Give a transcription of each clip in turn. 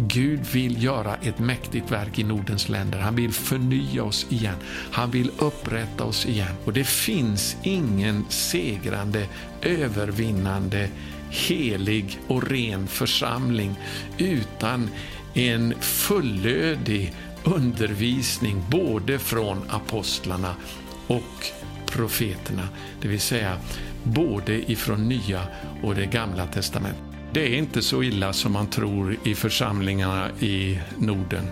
Gud vill göra ett mäktigt verk i Nordens länder. Han vill förnya oss igen. Han vill upprätta oss igen. Och det finns ingen segrande, övervinnande, helig och ren församling utan en fullödig undervisning både från apostlarna och profeterna, det vill säga både ifrån Nya och det Gamla testamentet. Det är inte så illa som man tror i församlingarna i Norden.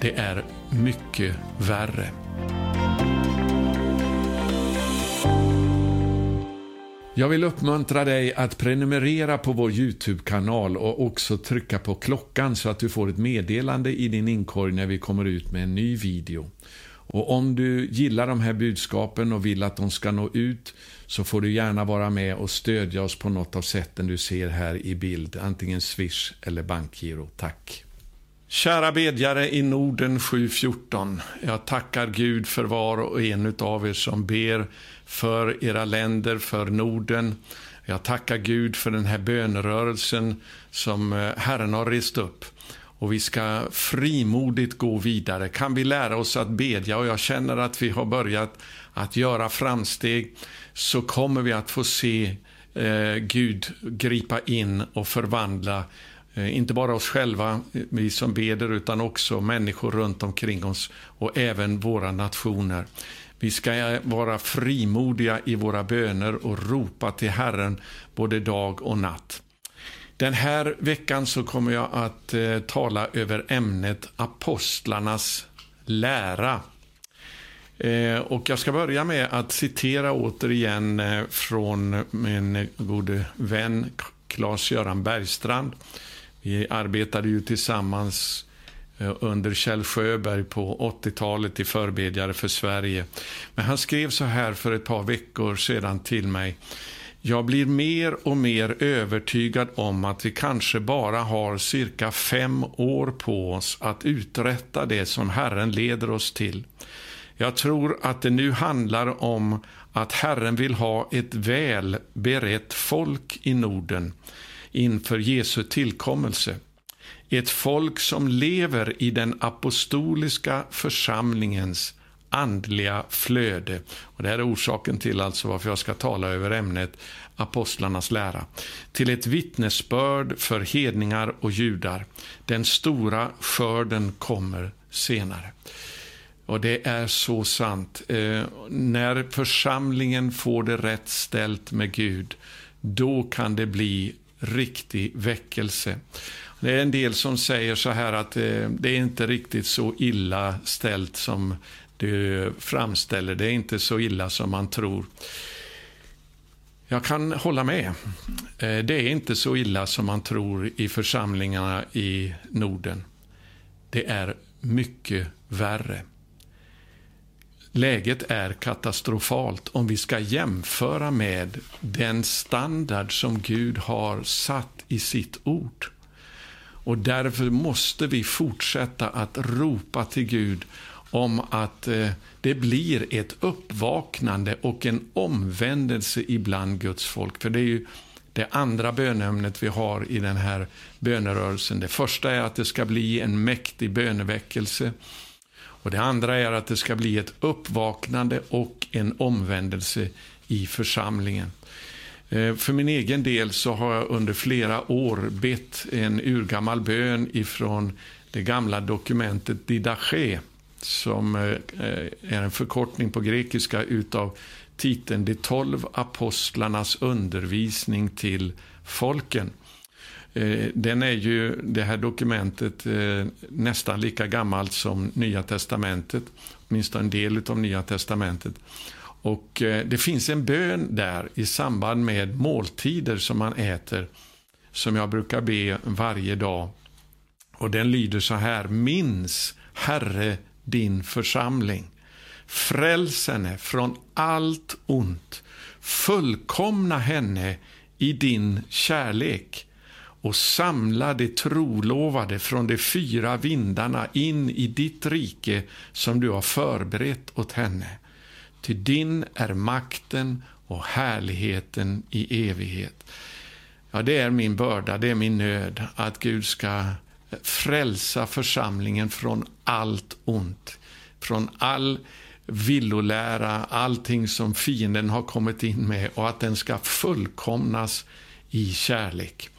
Det är mycket värre. Jag vill uppmuntra dig att prenumerera på vår Youtube-kanal och också trycka på klockan så att du får ett meddelande i din inkorg när vi kommer ut med en ny video. Och om du gillar de här budskapen och vill att de ska nå ut så får du gärna vara med och stödja oss på något av sätten du ser här i bild, antingen Swish eller bankgiro. Tack! Kära bedjare i Norden 714. Jag tackar Gud för var och en av er som ber för era länder, för Norden. Jag tackar Gud för den här bönerörelsen som eh, Herren har rest upp. Och vi ska frimodigt gå vidare. Kan vi lära oss att bedja och jag känner att vi har börjat att göra framsteg så kommer vi att få se eh, Gud gripa in och förvandla eh, inte bara oss själva, vi som beder, utan också människor runt omkring oss och även våra nationer. Vi ska eh, vara frimodiga i våra böner och ropa till Herren både dag och natt. Den här veckan så kommer jag att eh, tala över ämnet apostlarnas lära. Eh, och jag ska börja med att citera återigen eh, från min gode vän Claes-Göran Bergstrand. Vi arbetade ju tillsammans eh, under Kjell Sjöberg på 80-talet i Förbedjare för Sverige. Men han skrev så här för ett par veckor sedan till mig. Jag blir mer och mer övertygad om att vi kanske bara har cirka fem år på oss att uträtta det som Herren leder oss till. Jag tror att det nu handlar om att Herren vill ha ett väl berett folk i Norden inför Jesu tillkommelse. Ett folk som lever i den apostoliska församlingens andliga flöde. Och det här är orsaken till alltså varför jag ska tala över ämnet apostlarnas lära. Till ett vittnesbörd för hedningar och judar. Den stora skörden kommer senare. Och det är så sant. Eh, när församlingen får det rätt ställt med Gud, då kan det bli riktig väckelse. Det är en del som säger så här att eh, det är inte riktigt så illa ställt som du framställer. Det är inte så illa som man tror. Jag kan hålla med. Eh, det är inte så illa som man tror i församlingarna i Norden. Det är mycket värre. Läget är katastrofalt om vi ska jämföra med den standard som Gud har satt i sitt ord. Och därför måste vi fortsätta att ropa till Gud om att eh, det blir ett uppvaknande och en omvändelse ibland Guds folk. För det är ju det andra bönämnet vi har i den här bönerörelsen. Det första är att det ska bli en mäktig böneväckelse. Och Det andra är att det ska bli ett uppvaknande och en omvändelse i församlingen. Eh, för min egen del så har jag under flera år bett en urgammal bön ifrån det gamla dokumentet Didache som eh, är en förkortning på grekiska utav titeln De tolv apostlarnas undervisning till folken. Eh, den är ju, det här dokumentet, eh, nästan lika gammalt som Nya Testamentet, åtminstone en del av Nya Testamentet. Och eh, det finns en bön där i samband med måltider som man äter, som jag brukar be varje dag. Och den lyder så här, minns Herre din församling. Fräls henne från allt ont. Fullkomna henne i din kärlek och samla de trolovade från de fyra vindarna in i ditt rike som du har förberett åt henne. Till din är makten och härligheten i evighet. Ja, det är min börda, det är min nöd att Gud ska frälsa församlingen från allt ont, från all villolära, allting som fienden har kommit in med och att den ska fullkomnas i kärlek.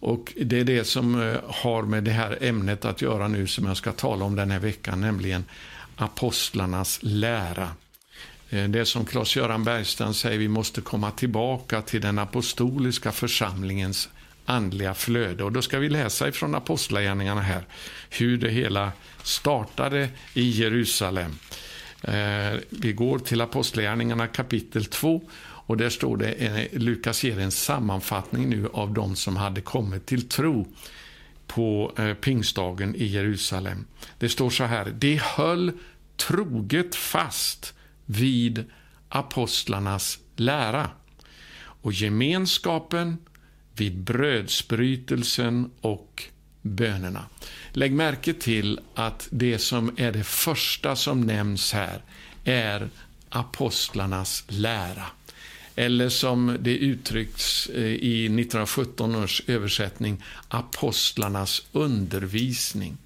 Och Det är det som eh, har med det här ämnet att göra nu som jag ska tala om den här veckan, nämligen apostlarnas lära. Eh, det som Claes-Göran Bergstrand säger, vi måste komma tillbaka till den apostoliska församlingens andliga flöde. Och då ska vi läsa ifrån Apostlagärningarna här, hur det hela startade i Jerusalem. Eh, vi går till Apostlagärningarna kapitel 2 och där står det, Lukas ger en sammanfattning nu av de som hade kommit till tro på eh, pingstdagen i Jerusalem. Det står så här, de höll troget fast vid apostlarnas lära och gemenskapen vid brödsbrytelsen och bönerna. Lägg märke till att det som är det första som nämns här är apostlarnas lära. Eller som det uttrycks eh, i 1917 års översättning, apostlarnas undervisning.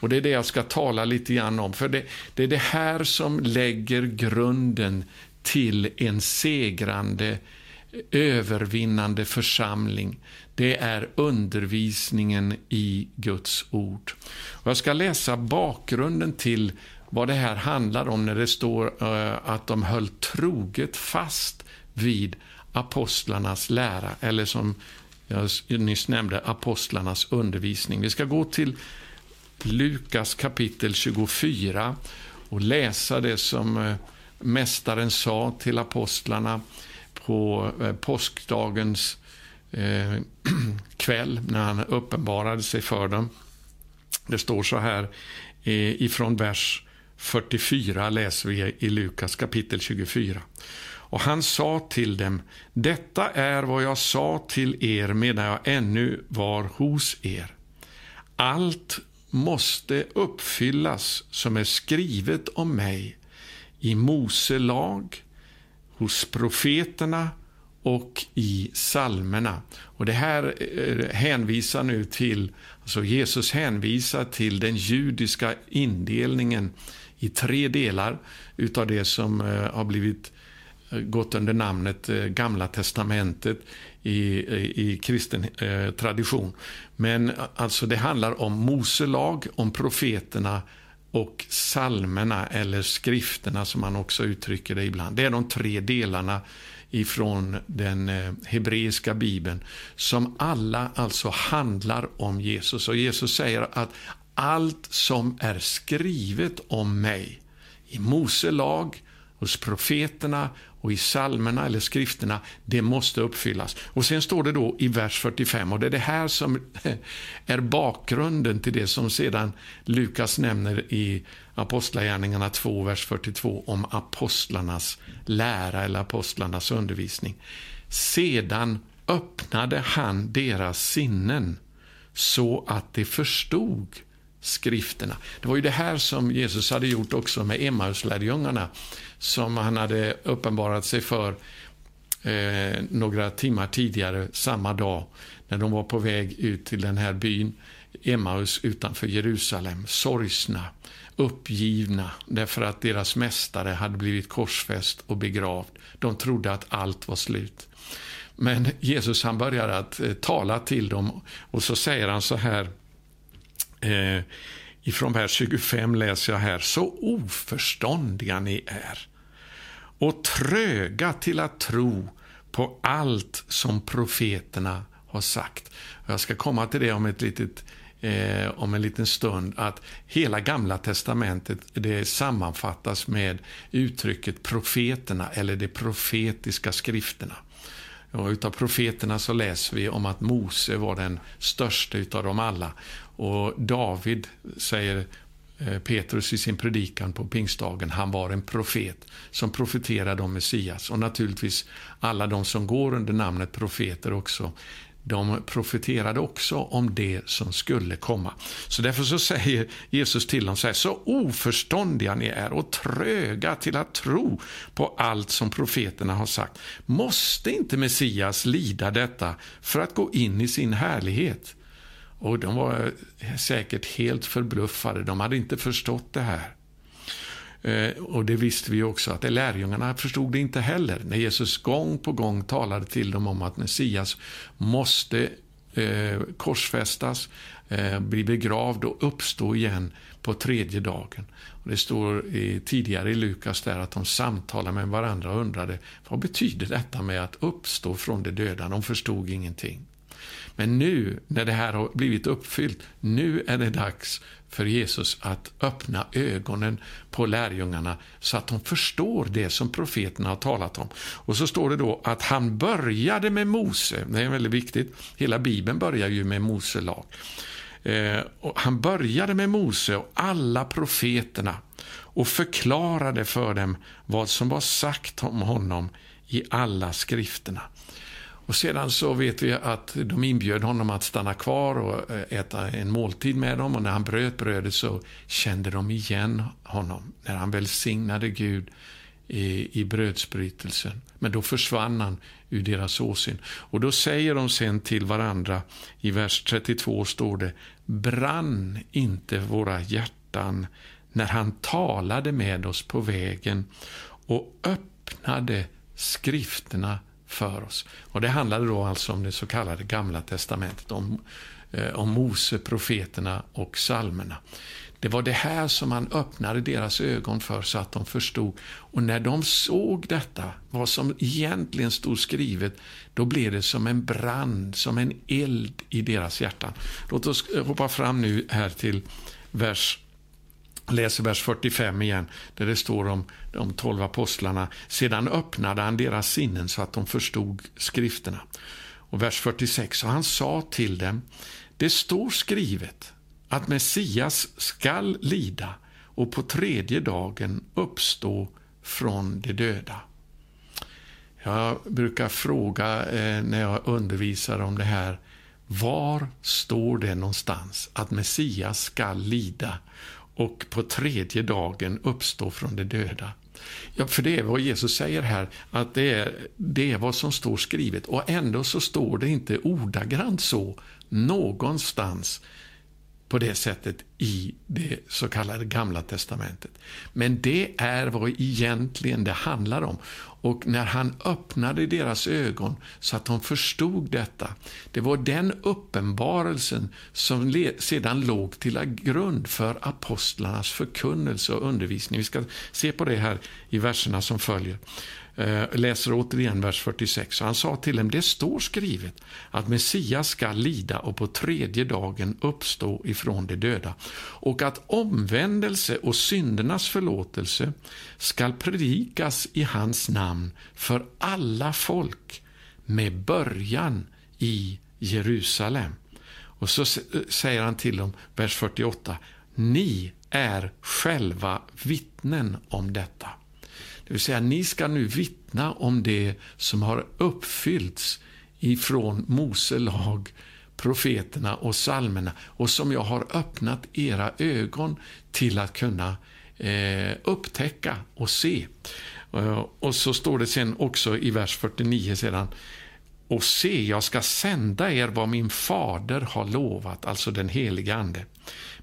Och Det är det jag ska tala lite grann om, för det, det är det här som lägger grunden till en segrande, övervinnande församling. Det är undervisningen i Guds ord. Och jag ska läsa bakgrunden till vad det här handlar om när det står eh, att de höll troget fast vid apostlarnas lära, eller som jag nyss nämnde, apostlarnas undervisning. Vi ska gå till Lukas kapitel 24 och läsa det som eh, Mästaren sa till apostlarna på eh, påskdagens eh, kväll när han uppenbarade sig för dem. Det står så här ifrån vers 44 läser vi i Lukas kapitel 24. Och han sa till dem, detta är vad jag sa till er medan jag ännu var hos er. Allt måste uppfyllas som är skrivet om mig i Mose lag, hos profeterna och i salmerna. Och Det här eh, hänvisar nu till, alltså Jesus hänvisar till den judiska indelningen i tre delar utav det som eh, har blivit eh, gått under namnet eh, Gamla testamentet i, i, i kristen eh, tradition. Men eh, alltså det handlar om Mose lag, om profeterna och salmerna eller skrifterna som man också uttrycker det ibland. Det är de tre delarna ifrån den eh, hebreiska bibeln som alla alltså handlar om Jesus. Och Jesus säger att allt som är skrivet om mig i Mose lag, hos profeterna och i salmerna eller skrifterna, det måste uppfyllas. Och Sen står det då i vers 45, och det är det här som är bakgrunden till det som sedan Lukas nämner i Apostlagärningarna 2, vers 42 om apostlarnas lära eller apostlarnas undervisning. Sedan öppnade han deras sinnen så att de förstod skrifterna. Det var ju det här som Jesus hade gjort också med Emmauslärjungarna som han hade uppenbarat sig för eh, några timmar tidigare samma dag när de var på väg ut till den här byn Emmaus utanför Jerusalem, sorgsna, uppgivna därför att deras mästare hade blivit korsfäst och begravd. De trodde att allt var slut. Men Jesus han börjar att eh, tala till dem och så säger han så här eh, ifrån vers 25 läser jag här. Så oförståndiga ni är och tröga till att tro på allt som profeterna har sagt. Jag ska komma till det om, ett litet, eh, om en liten stund, att hela Gamla testamentet det sammanfattas med uttrycket profeterna eller de profetiska skrifterna. Och utav profeterna så läser vi om att Mose var den största utav dem alla. Och David, säger eh, Petrus i sin predikan på pingstdagen, han var en profet som profeterade om Messias. Och naturligtvis alla de som går under namnet profeter också, de profeterade också om det som skulle komma. Så därför så säger Jesus till dem så här, så oförståndiga ni är och tröga till att tro på allt som profeterna har sagt. Måste inte Messias lida detta för att gå in i sin härlighet? Och de var säkert helt förbluffade. De hade inte förstått det här. Eh, och det visste vi också att lärjungarna förstod det inte heller. När Jesus gång på gång talade till dem om att Messias måste eh, korsfästas, eh, bli begravd och uppstå igen på tredje dagen. Och det står i, tidigare i Lukas där att de samtalade med varandra och undrade vad betyder detta med att uppstå från de döda? De förstod ingenting. Men nu, när det här har blivit uppfyllt, nu är det dags för Jesus att öppna ögonen på lärjungarna så att de förstår det som profeterna har talat om. Och så står det då att han började med Mose. Det är väldigt viktigt. Hela Bibeln börjar ju med Mose lag. Eh, han började med Mose och alla profeterna och förklarade för dem vad som var sagt om honom i alla skrifterna. Och sedan så vet vi att de inbjöd honom att stanna kvar och eh, äta en måltid med dem och när han bröt brödet så kände de igen honom när han välsignade Gud i, i brödsbrytelsen. Men då försvann han ur deras åsyn. Och då säger de sen till varandra, i vers 32 står det, brann inte våra hjärtan när han talade med oss på vägen och öppnade skrifterna för oss. Och Det handlade då alltså om det så kallade Gamla testamentet, om, eh, om Mose, profeterna och psalmerna. Det var det här som han öppnade deras ögon för så att de förstod. Och när de såg detta, vad som egentligen stod skrivet, då blev det som en brand, som en eld i deras hjärtan. Låt oss hoppa fram nu här till vers läser vers 45 igen, där det står om de tolv apostlarna. Sedan öppnade han deras sinnen så att de förstod skrifterna. Och vers 46, och han sa till dem, det står skrivet att Messias skall lida och på tredje dagen uppstå från de döda. Jag brukar fråga eh, när jag undervisar om det här, var står det någonstans att Messias skall lida och på tredje dagen uppstå från de döda. Ja, för det är vad Jesus säger här, att det är, det är vad som står skrivet. Och ändå så står det inte ordagrant så någonstans på det sättet i det så kallade Gamla testamentet. Men det är vad egentligen det handlar om. Och när han öppnade deras ögon så att de förstod detta, det var den uppenbarelsen som sedan låg till grund för apostlarnas förkunnelse och undervisning. Vi ska se på det här i verserna som följer. Eh, läser återigen vers 46. han sa till dem, det står skrivet att Messias ska lida och på tredje dagen uppstå ifrån de döda och att omvändelse och syndernas förlåtelse skall predikas i hans namn för alla folk med början i Jerusalem. Och så eh, säger han till dem, vers 48, ni är själva vittnen om detta. Det vill säga, ni ska nu vittna om det som har uppfyllts ifrån Mose lag, profeterna och salmerna och som jag har öppnat era ögon till att kunna eh, upptäcka och se. Eh, och så står det sen också i vers 49 sedan och se, jag ska sända er vad min fader har lovat, alltså den helige Ande.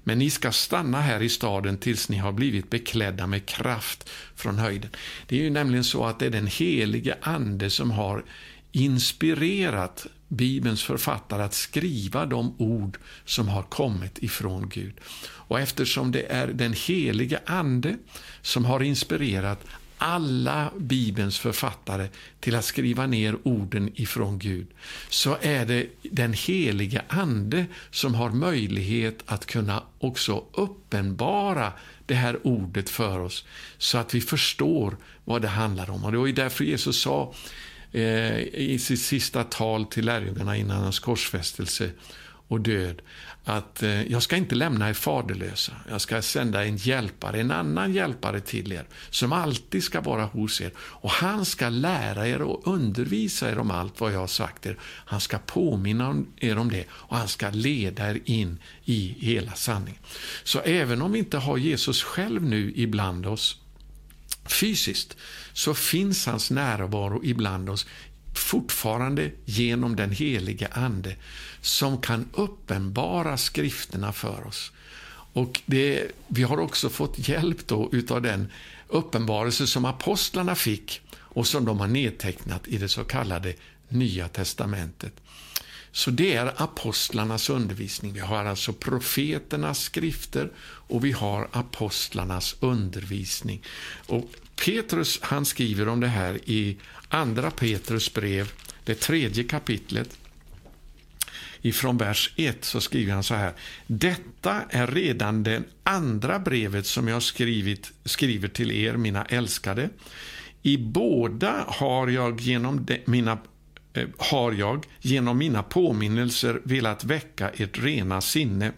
Men ni ska stanna här i staden tills ni har blivit beklädda med kraft från höjden. Det är ju nämligen så att det är den helige Ande som har inspirerat Bibelns författare att skriva de ord som har kommit ifrån Gud. Och eftersom det är den helige Ande som har inspirerat alla Bibelns författare till att skriva ner orden ifrån Gud, så är det den helige Ande som har möjlighet att kunna också uppenbara det här ordet för oss, så att vi förstår vad det handlar om. Och Det var därför Jesus sa eh, i sitt sista tal till lärjungarna innan hans korsfästelse och död, att eh, jag ska inte lämna er faderlösa. Jag ska sända en hjälpare, en annan hjälpare till er, som alltid ska vara hos er. Och han ska lära er och undervisa er om allt vad jag har sagt er. Han ska påminna er om det och han ska leda er in i hela sanningen. Så även om vi inte har Jesus själv nu ibland oss fysiskt, så finns hans närvaro ibland oss fortfarande genom den helige Ande som kan uppenbara skrifterna för oss. Och det, Vi har också fått hjälp då utav den uppenbarelse som apostlarna fick och som de har nedtecknat i det så kallade Nya testamentet. Så det är apostlarnas undervisning. Vi har alltså profeternas skrifter och vi har apostlarnas undervisning. Och Petrus han skriver om det här i Andra Petrus brev, det tredje kapitlet. Ifrån vers 1 så skriver han så här. Detta är redan det andra brevet som jag skrivit, skriver till er, mina älskade. I båda har jag genom de, mina eh, har jag genom mina påminnelser velat väcka ert rena sinne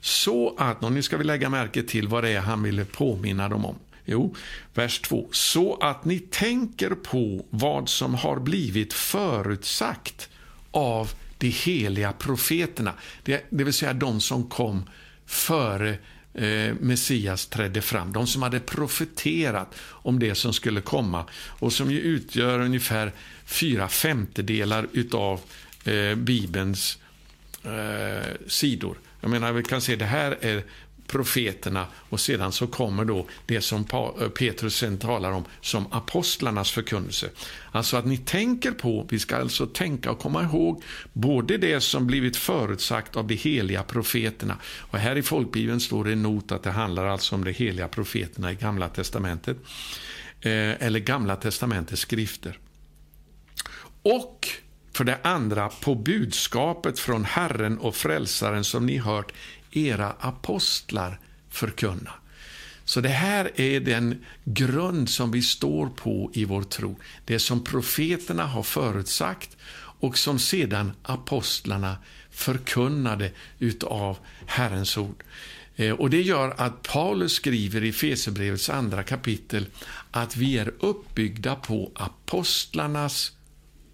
så att, och nu ska vi lägga märke till vad det är han ville påminna dem om. Jo, vers 2. Så att ni tänker på vad som har blivit förutsagt av de heliga profeterna, det, det vill säga de som kom före eh, Messias trädde fram. De som hade profeterat om det som skulle komma och som ju utgör ungefär fyra femtedelar utav eh, Bibelns eh, sidor. Jag menar, vi kan se det här är profeterna och sedan så kommer då det som eh, Petrus sen talar om som apostlarnas förkunnelse. Alltså att ni tänker på, vi ska alltså tänka och komma ihåg både det som blivit förutsagt av de heliga profeterna och här i folkbibeln står det en not att det handlar alltså om de heliga profeterna i Gamla testamentet eh, eller Gamla testamentets skrifter. Och för det andra på budskapet från Herren och Frälsaren som ni hört era apostlar förkunna. Så det här är den grund som vi står på i vår tro. Det som profeterna har förutsagt och som sedan apostlarna förkunnade utav Herrens ord. Eh, och Det gör att Paulus skriver i Fesebrevets andra kapitel att vi är uppbyggda på apostlarnas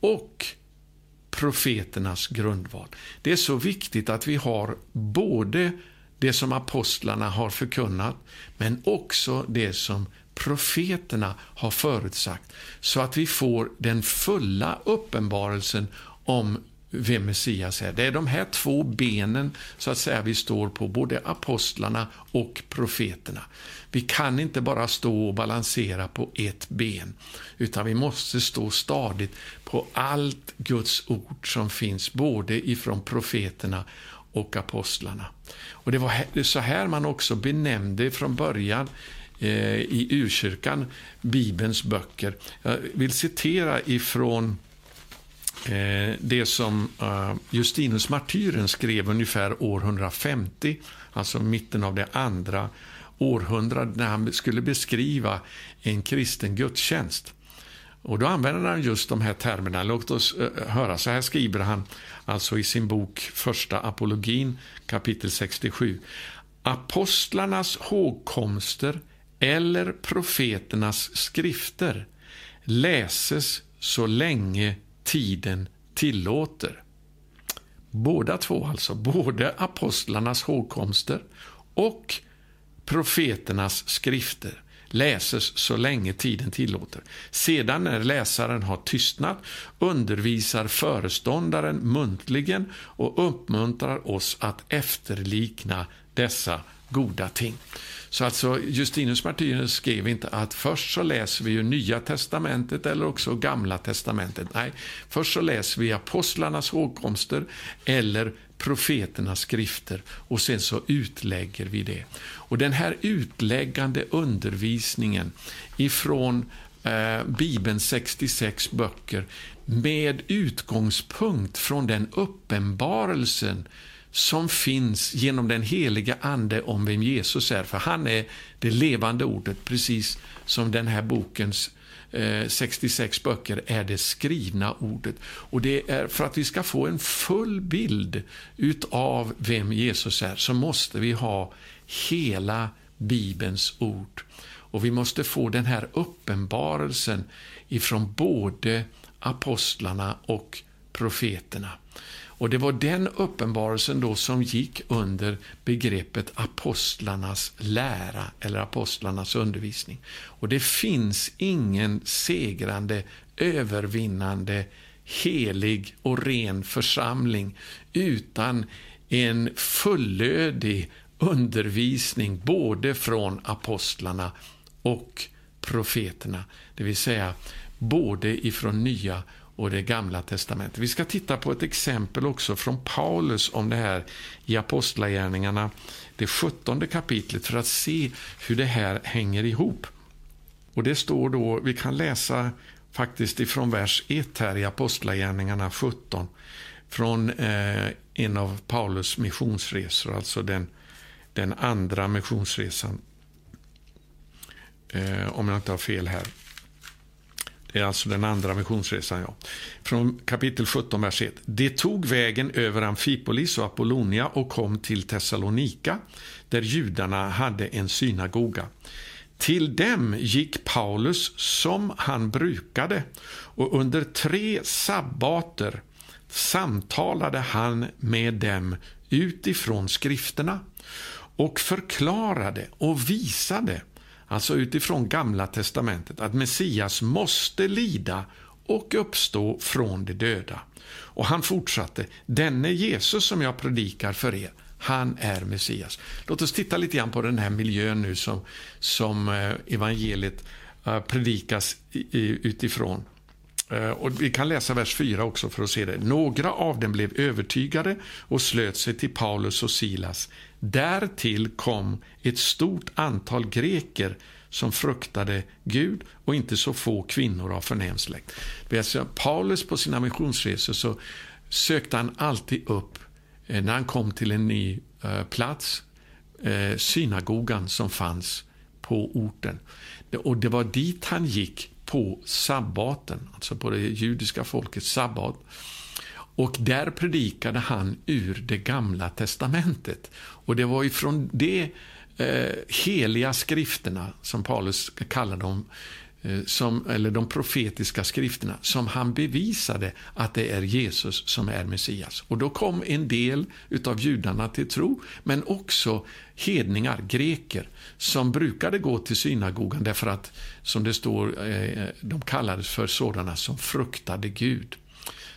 och profeternas grundval. Det är så viktigt att vi har både det som apostlarna har förkunnat, men också det som profeterna har förutsagt, så att vi får den fulla uppenbarelsen om vem Messias är. Det är de här två benen så att säga vi står på, både apostlarna och profeterna. Vi kan inte bara stå och balansera på ett ben, utan vi måste stå stadigt på allt Guds ord som finns, både ifrån profeterna och apostlarna. Och Det var så här man också benämnde från början eh, i urkyrkan Bibelns böcker. Jag vill citera ifrån eh, det som eh, Justinus martyren skrev ungefär år 150, alltså mitten av det andra århundrade, när han skulle beskriva en kristen gudstjänst. Och Då använder han just de här termerna. Låt oss eh, höra. Så här skriver han alltså i sin bok Första apologin, kapitel 67. Apostlarnas hågkomster eller profeternas skrifter läses så länge tiden tillåter. Båda två alltså, både apostlarnas hågkomster och profeternas skrifter läses så länge tiden tillåter. Sedan när läsaren har tystnat undervisar föreståndaren muntligen och uppmuntrar oss att efterlikna dessa goda ting. Så alltså Justinus Martyrus skrev inte att först så läser vi ju Nya testamentet eller också Gamla testamentet. Nej, först så läser vi apostlarnas hågkomster eller profeternas skrifter och sen så utlägger vi det. Och Den här utläggande undervisningen ifrån eh, Bibelns 66 böcker med utgångspunkt från den uppenbarelsen som finns genom den heliga Ande om vem Jesus är. För han är det levande ordet, precis som den här bokens Eh, 66 böcker är det skrivna ordet. Och det är för att vi ska få en full bild utav vem Jesus är, så måste vi ha hela Bibelns ord. Och vi måste få den här uppenbarelsen ifrån både apostlarna och profeterna. Och Det var den uppenbarelsen då som gick under begreppet apostlarnas lära eller apostlarnas undervisning. Och Det finns ingen segrande, övervinnande helig och ren församling utan en fullödig undervisning både från apostlarna och profeterna, det vill säga både ifrån Nya och det gamla testamentet. Vi ska titta på ett exempel också från Paulus om det här i Apostlagärningarna, det sjuttonde kapitlet, för att se hur det här hänger ihop. Och det står då, vi kan läsa faktiskt ifrån vers 1 här i Apostlagärningarna 17, från eh, en av Paulus missionsresor, alltså den, den andra missionsresan. Eh, om jag inte har fel här. Det är alltså den andra missionsresan. Ja. Från kapitel 17, vers 1. De tog vägen över Amfipolis och Apollonia och kom till Thessalonika, där judarna hade en synagoga. Till dem gick Paulus som han brukade och under tre sabbater samtalade han med dem utifrån skrifterna och förklarade och visade alltså utifrån Gamla testamentet, att Messias måste lida och uppstå från de döda. Och han fortsatte, denne Jesus som jag predikar för er, han är Messias. Låt oss titta lite grann på den här miljön nu som, som eh, evangeliet eh, predikas utifrån. Eh, och vi kan läsa vers 4 också för att se det. Några av dem blev övertygade och slöt sig till Paulus och Silas. Därtill kom ett stort antal greker som fruktade Gud och inte så få kvinnor av förnäm släkt. Paulus på sina missionsresor så sökte han alltid upp, eh, när han kom till en ny eh, plats, eh, synagogan som fanns på orten. Och Det var dit han gick på sabbaten, alltså på det judiska folkets sabbat. Och där predikade han ur det gamla testamentet. Och det var ifrån de eh, heliga skrifterna, som Paulus kallar dem, Eh, som, eller de profetiska skrifterna som han bevisade att det är Jesus som är Messias. Och då kom en del utav judarna till tro, men också hedningar, greker, som brukade gå till synagogan därför att, som det står, eh, de kallades för sådana som fruktade Gud.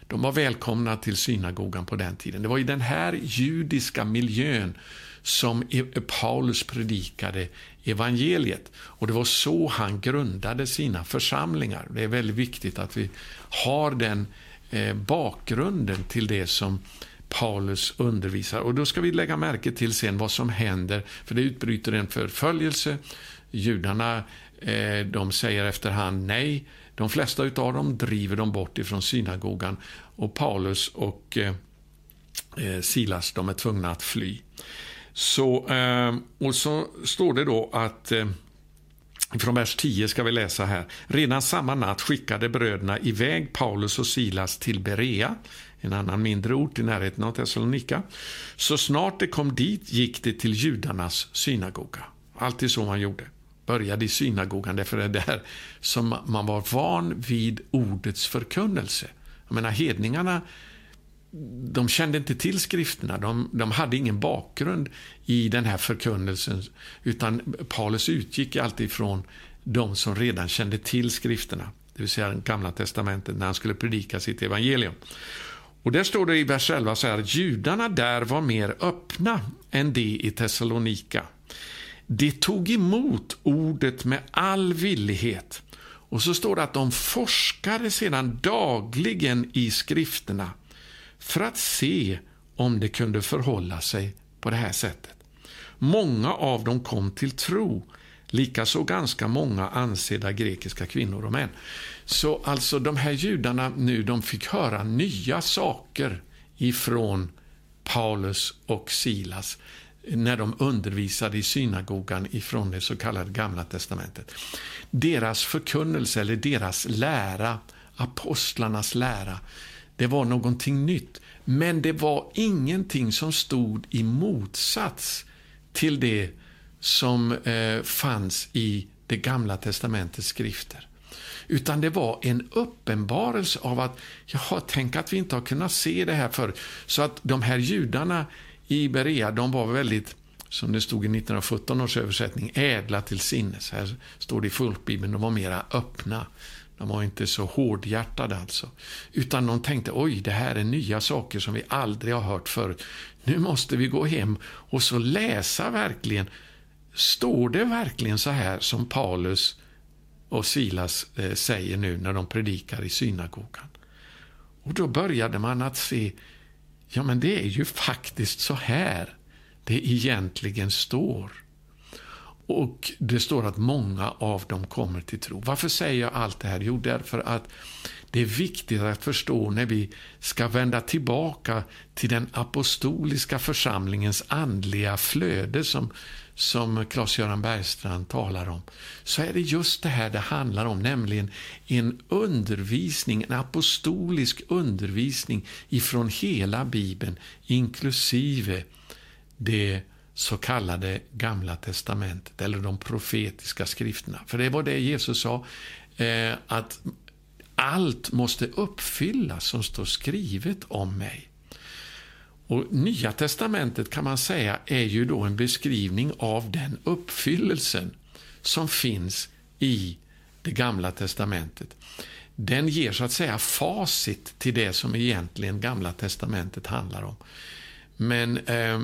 De var välkomna till synagogan på den tiden. Det var i den här judiska miljön som e- e- Paulus predikade evangeliet. Och Det var så han grundade sina församlingar. Det är väldigt viktigt att vi har den eh, bakgrunden till det som Paulus undervisar. Och Då ska vi lägga märke till sen vad som händer, för det utbryter en förföljelse. Judarna eh, de säger efterhand nej. De flesta av dem driver de bort ifrån synagogan och Paulus och eh, eh, Silas de är tvungna att fly. Så, eh, och så står det då att eh, från vers 10 ska vi läsa här. Redan samma natt skickade bröderna iväg Paulus och Silas till Berea, en annan mindre ort i närheten av Thessalonika. Så snart de kom dit gick de till judarnas synagoga. Alltid så man gjorde. Började i synagogan, därför det är där som man var van vid ordets förkunnelse. Jag menar, hedningarna de kände inte till skrifterna, de, de, hade ingen bakgrund i den här förkunnelsen, utan Paulus utgick alltid från de som redan kände till skrifterna, det vill säga Gamla testamentet, när han skulle predika sitt evangelium. Och där står det i vers 11 så här, judarna där var mer öppna än de i Thessalonika. De tog emot ordet med all villighet. Och så står det att de forskade sedan dagligen i skrifterna för att se om det kunde förhålla sig på det här sättet. Många av dem kom till tro, likaså ganska många ansedda grekiska kvinnor och män. Så alltså de här judarna nu, de fick höra nya saker ifrån Paulus och Silas när de undervisade i synagogan ifrån det så kallade Gamla testamentet. Deras förkunnelse, eller deras lära, apostlarnas lära, det var någonting nytt. Men det var ingenting som stod i motsats till det som eh, fanns i det gamla testamentets skrifter. Utan det var en uppenbarelse av att, jaha, tänk att vi inte har kunnat se det här förr. Så att de här judarna i Berea, de var väldigt, som det stod i 1917 års översättning, ädla till sinnes. Här står det i folkbibeln, de var mera öppna De var inte så hårdhjärtade alltså. Utan de tänkte, oj, det här är nya saker som vi aldrig har hört förut. Nu måste vi gå hem och så läsa verkligen. Står det verkligen så här som Paulus och Silas eh, säger nu när de predikar i synagogan? Och då började man att se, ja men det är ju faktiskt så här det egentligen står. Och det står att många av dem kommer till tro. Varför säger jag allt det här? Jo, därför att det är viktigt att förstå när vi ska vända tillbaka till den apostoliska församlingens andliga flöde som, som Claes-Göran Bergstrand talar om, så är det just det här det handlar om, nämligen en undervisning, en apostolisk undervisning ifrån hela Bibeln, inklusive det så kallade Gamla testamentet, eller de profetiska skrifterna. För det var det Jesus sa, eh, att allt måste uppfyllas som står skrivet om mig. Och Nya testamentet kan man säga är ju då en beskrivning av den uppfyllelsen som finns i det gamla testamentet. Den ger så att säga facit till det som egentligen Gamla testamentet handlar om. Men eh,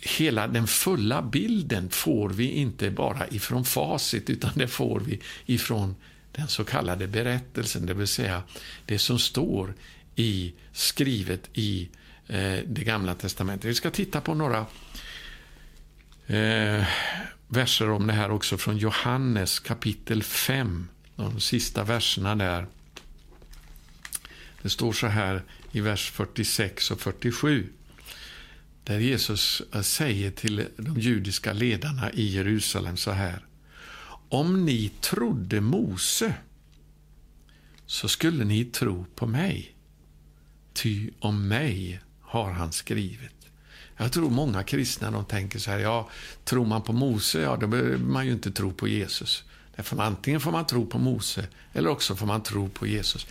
hela den fulla bilden får vi inte bara ifrån facit, utan det får vi ifrån den så kallade berättelsen, det vill säga det som står i, skrivet i Eh, det gamla testamentet. Vi ska titta på några eh, verser om det här också från Johannes kapitel 5, de sista verserna där. Det står så här i vers 46 och 47 där Jesus eh, säger till de judiska ledarna i Jerusalem så här. Om ni trodde Mose så skulle ni tro på mig. Ty om mig har han skrivit. Jag tror många kristna de tänker så här, ja, tror man på Mose, ja, då behöver man ju inte tro på Jesus. Därför antingen får man tro på Mose eller också får man tro på Jesus.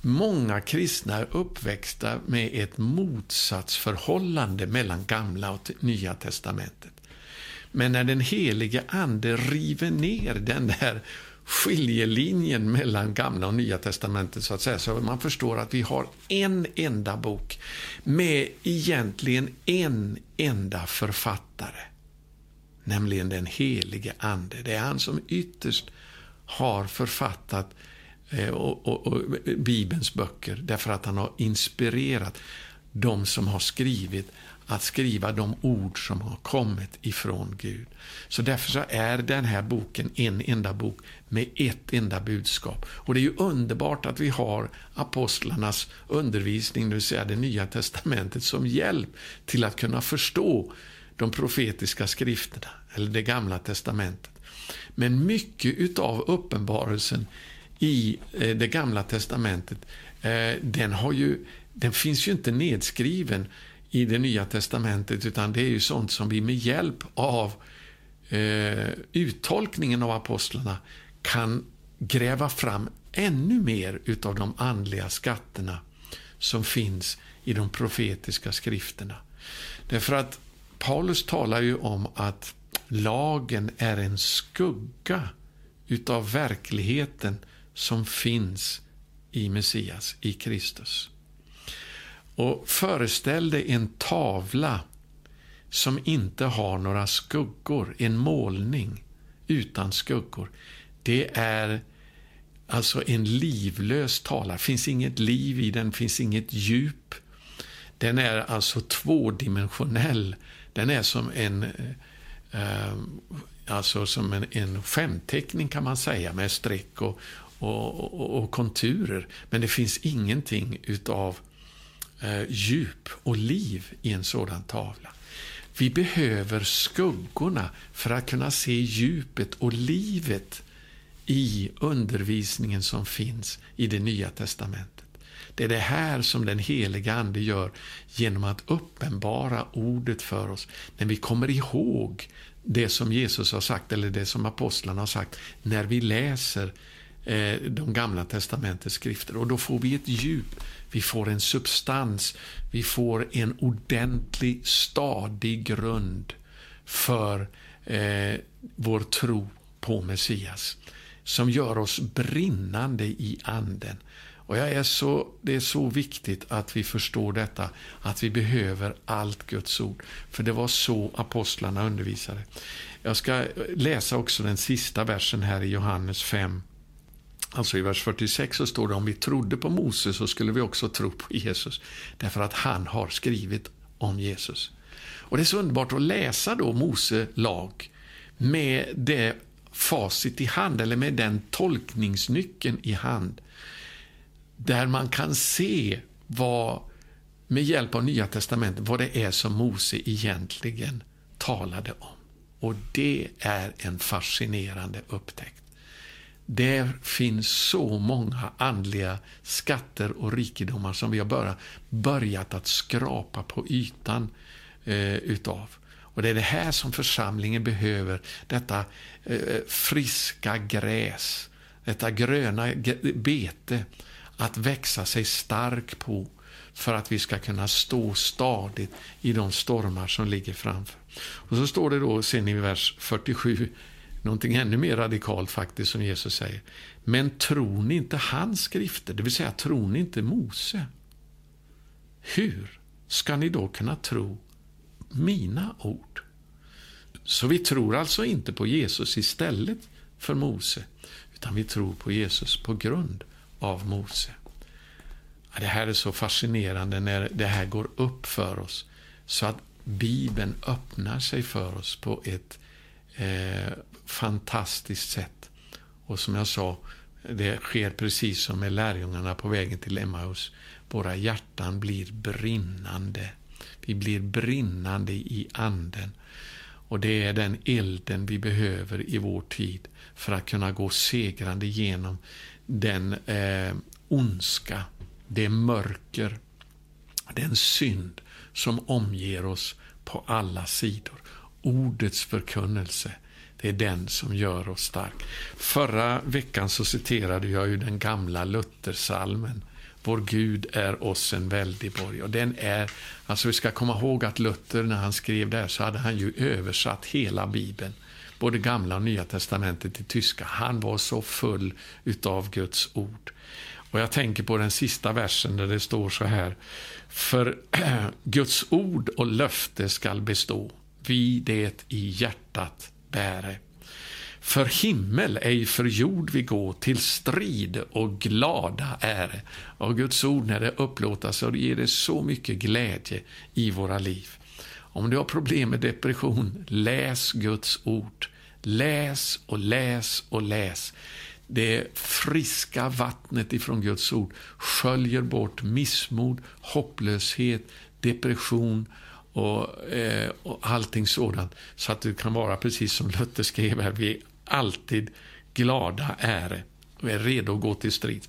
Många kristna är uppväxta med ett motsatsförhållande mellan Gamla och Nya testamentet. Men när den helige Ande river ner den där skiljelinjen mellan Gamla och Nya testamentet så att säga, så man förstår att vi har en enda bok med egentligen en enda författare, nämligen den helige Ande. Det är han som ytterst har författat eh, och, och, och, Bibelns böcker därför att han har inspirerat de som har skrivit att skriva de ord som har kommit ifrån Gud. Så därför så är den här boken en enda bok med ett enda budskap. Och det är ju underbart att vi har apostlarnas undervisning, det vill säga det nya testamentet, som hjälp till att kunna förstå de profetiska skrifterna, eller det gamla testamentet. Men mycket utav uppenbarelsen i eh, det gamla testamentet, eh, den, har ju, den finns ju inte nedskriven i det nya testamentet, utan det är ju sånt som vi med hjälp av eh, uttolkningen av apostlarna kan gräva fram ännu mer utav de andliga skatterna som finns i de profetiska skrifterna. Därför att Paulus talar ju om att lagen är en skugga utav verkligheten som finns i Messias, i Kristus. Och föreställ dig en tavla som inte har några skuggor, en målning utan skuggor. Det är alltså en livlös tavla. Det finns inget liv i den, finns inget djup. Den är alltså tvådimensionell. Den är som en, eh, alltså som en, en skämtteckning kan man säga med streck och, och, och, och konturer. Men det finns ingenting utav eh, djup och liv i en sådan tavla. Vi behöver skuggorna för att kunna se djupet och livet i undervisningen som finns i det nya testamentet. Det är det här som den heliga Ande gör genom att uppenbara ordet för oss. När vi kommer ihåg det som Jesus har sagt, eller det som apostlarna har sagt, när vi läser Eh, de gamla testamentets skrifter. Och då får vi ett djup, vi får en substans, vi får en ordentlig, stadig grund för eh, vår tro på Messias som gör oss brinnande i anden. Och jag är så, det är så viktigt att vi förstår detta, att vi behöver allt Guds ord. För det var så apostlarna undervisade. Jag ska läsa också den sista versen här i Johannes 5. Alltså i vers 46 så står det om vi trodde på Moses så skulle vi också tro på Jesus. Därför att han har skrivit om Jesus. Och Det är så underbart att läsa då Mose lag med det facit i hand, eller med den tolkningsnyckeln i hand. Där man kan se vad, med hjälp av Nya Testamentet, vad det är som Mose egentligen talade om. Och det är en fascinerande upptäckt. Det finns så många andliga skatter och rikedomar som vi har börjat att skrapa på ytan eh, utav. Och Det är det här som församlingen behöver, detta eh, friska gräs, detta gröna bete att växa sig stark på för att vi ska kunna stå stadigt i de stormar som ligger framför. Och så står det då sen i vers 47 någonting ännu mer radikalt faktiskt som Jesus säger. Men tror ni inte hans skrifter, det vill säga tror ni inte Mose? Hur ska ni då kunna tro mina ord? Så vi tror alltså inte på Jesus istället för Mose, utan vi tror på Jesus på grund av Mose. Det här är så fascinerande när det här går upp för oss, så att Bibeln öppnar sig för oss på ett eh, fantastiskt sätt. Och som jag sa, det sker precis som med lärjungarna på vägen till Emmaus. Våra hjärtan blir brinnande. Vi blir brinnande i anden. Och det är den elden vi behöver i vår tid för att kunna gå segrande genom den eh, ondska, det mörker, den synd som omger oss på alla sidor. Ordets förkunnelse, det är den som gör oss stark. Förra veckan så citerade jag ju den gamla Luthersalmen. Vår Gud är oss en väldig borg. Och den är, alltså vi ska komma ihåg att Luther när han skrev där så hade han ju översatt hela Bibeln. Både gamla och nya testamentet till tyska. Han var så full utav Guds ord. Och jag tänker på den sista versen där det står så här. För Guds ord och löfte skall bestå, vi det i hjärtat bäre. För himmel, ej för jord vi gå, till strid och glada är. Och Guds ord, när det upplåtas, så ger det så mycket glädje i våra liv. Om du har problem med depression, läs Guds ord. Läs och läs och läs. Det friska vattnet ifrån Guds ord sköljer bort missmod, hopplöshet, depression och, eh, och allting sådant. Så att du kan vara precis som Luther skrev här, vi alltid glada äre, och är redo att gå till strid.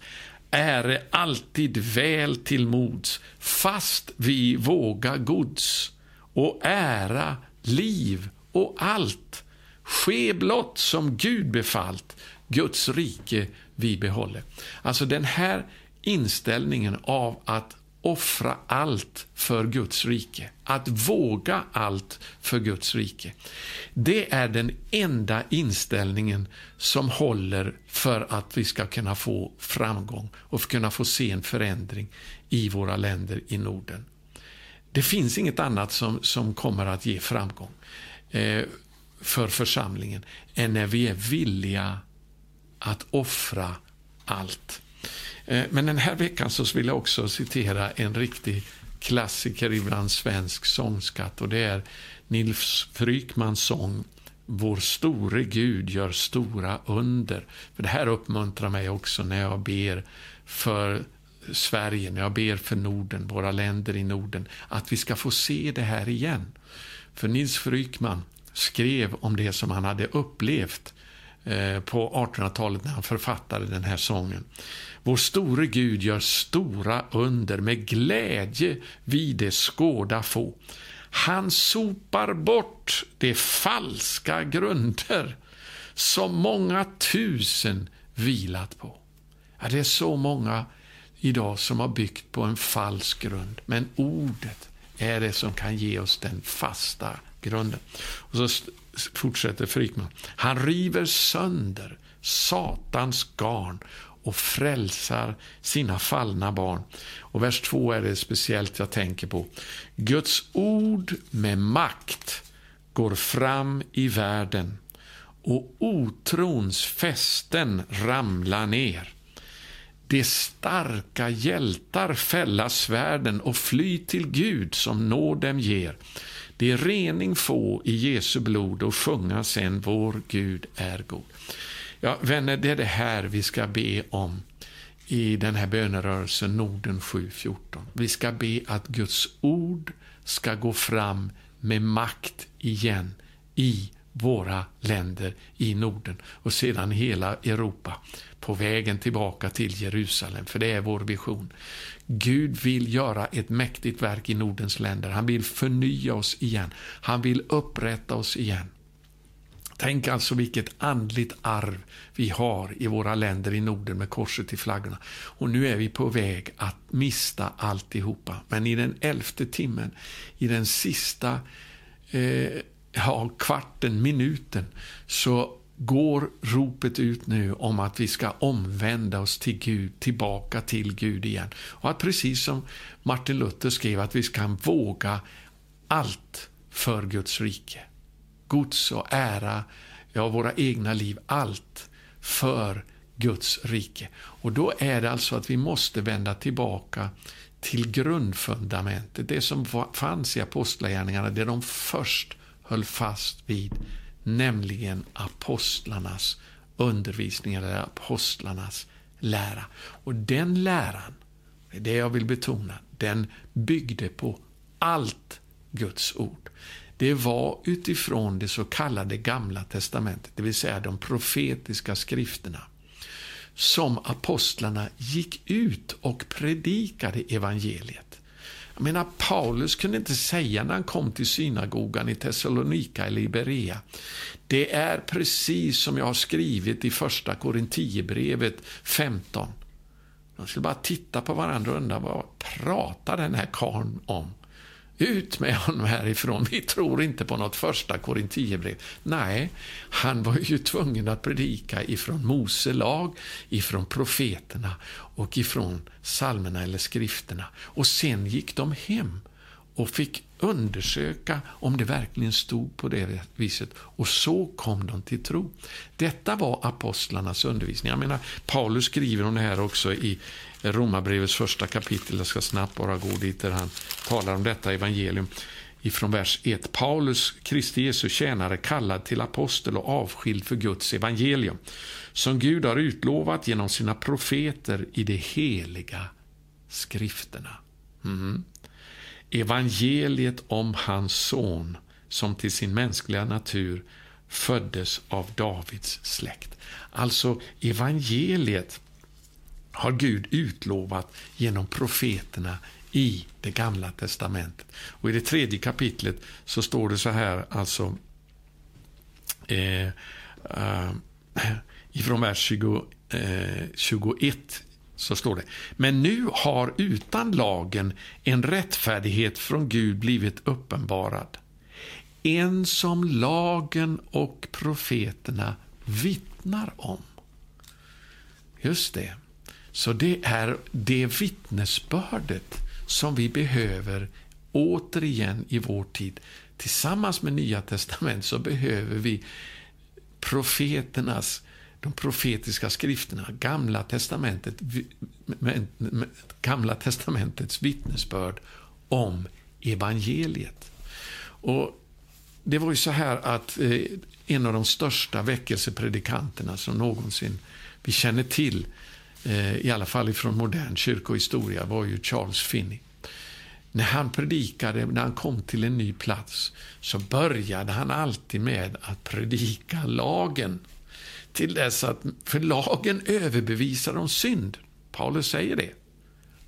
Äre alltid väl till mods, fast vi våga gods och ära, liv och allt. Ske blott som Gud befallt, Guds rike vi behåller. Alltså den här inställningen av att offra allt för Guds rike, att våga allt för Guds rike. Det är den enda inställningen som håller för att vi ska kunna få framgång och kunna få se en förändring i våra länder i Norden. Det finns inget annat som, som kommer att ge framgång eh, för församlingen än när vi är villiga att offra allt. Eh, men den här veckan så vill jag också citera en riktig klassiker ibland svensk sångskatt och det är Nils Frykmans sång Vår store Gud gör stora under. För Det här uppmuntrar mig också när jag ber för Sverige, när jag ber för Norden, våra länder i Norden, att vi ska få se det här igen. För Nils Frykman skrev om det som han hade upplevt Eh, på 1800-talet när han författade den här sången. Vår store Gud gör stora under, med glädje vi det skåda få. Han sopar bort de falska grunder som många tusen vilat på. Ja, det är så många idag som har byggt på en falsk grund, men ordet är det som kan ge oss den fasta grunden. Och så fortsätter Frykman. Han river sönder Satans garn och frälsar sina fallna barn. Och vers 2 är det speciellt jag tänker på. Guds ord med makt går fram i världen och otrons fästen ramlar ner. De starka hjältar fälla svärden och fly till Gud som nåd dem ger. Det är rening få i Jesu blod och sjunga sen vår Gud är god. Ja, vänner, det är det här vi ska be om i den här bönerörelsen Norden 7.14. Vi ska be att Guds ord ska gå fram med makt igen i våra länder i Norden och sedan hela Europa på vägen tillbaka till Jerusalem, för det är vår vision. Gud vill göra ett mäktigt verk i Nordens länder. Han vill förnya oss igen. Han vill upprätta oss igen. Tänk alltså vilket andligt arv vi har i våra länder i Norden med korset i flaggorna. Och nu är vi på väg att mista alltihopa. Men i den elfte timmen, i den sista eh, ja, kvarten, minuten, så går ropet ut nu om att vi ska omvända oss till Gud, tillbaka till Gud igen. Och att precis som Martin Luther skrev, att vi ska våga allt för Guds rike. Gods och ära, ja, våra egna liv, allt för Guds rike. Och då är det alltså att vi måste vända tillbaka till grundfundamentet, det som fanns i apostlagärningarna, det de först höll fast vid, nämligen apostlarnas undervisning, eller apostlarnas lära. Och den läran, det är det jag vill betona, den byggde på allt Guds ord. Det var utifrån det så kallade Gamla testamentet, det vill säga de profetiska skrifterna, som apostlarna gick ut och predikade evangeliet. Jag menar, Paulus kunde inte säga när han kom till synagogan i Thessalonika eller i Berea. Det är precis som jag har skrivit i första Korinthierbrevet 15. De skulle bara titta på varandra och undra vad pratar den här karln om? Ut med honom härifrån. Vi tror inte på något första korintierbrev. Nej, han var ju tvungen att predika ifrån Mose lag, ifrån profeterna och ifrån salmerna eller skrifterna. Och sen gick de hem och fick undersöka om det verkligen stod på det viset. Och så kom de till tro. Detta var apostlarnas undervisning. Jag menar, Paulus skriver om det här också i Romarbrevets första kapitel. Jag ska snabbt bara gå dit där han talar om detta evangelium ifrån vers 1. Paulus, Kristi Jesu tjänare, kallad till apostel och avskild för Guds evangelium, som Gud har utlovat genom sina profeter i de heliga skrifterna. Mm. Evangeliet om hans son, som till sin mänskliga natur föddes av Davids släkt. Alltså, evangeliet har Gud utlovat genom profeterna i det gamla testamentet. Och I det tredje kapitlet så står det så här, alltså eh, eh, ifrån vers 20, eh, 21 så står det. Men nu har utan lagen en rättfärdighet från Gud blivit uppenbarad. En som lagen och profeterna vittnar om. Just det. Så det är det vittnesbördet som vi behöver återigen i vår tid. Tillsammans med Nya testament så behöver vi profeternas, de profetiska skrifterna, Gamla, testamentet, Gamla testamentets vittnesbörd om evangeliet. Och Det var ju så här att eh, en av de största väckelsepredikanterna som någonsin vi känner till Eh, i alla fall från modern kyrkohistoria, var ju Charles Finney. När han predikade, när han kom till en ny plats, så började han alltid med att predika lagen. Till dess att, för lagen överbevisar om synd. Paulus säger det.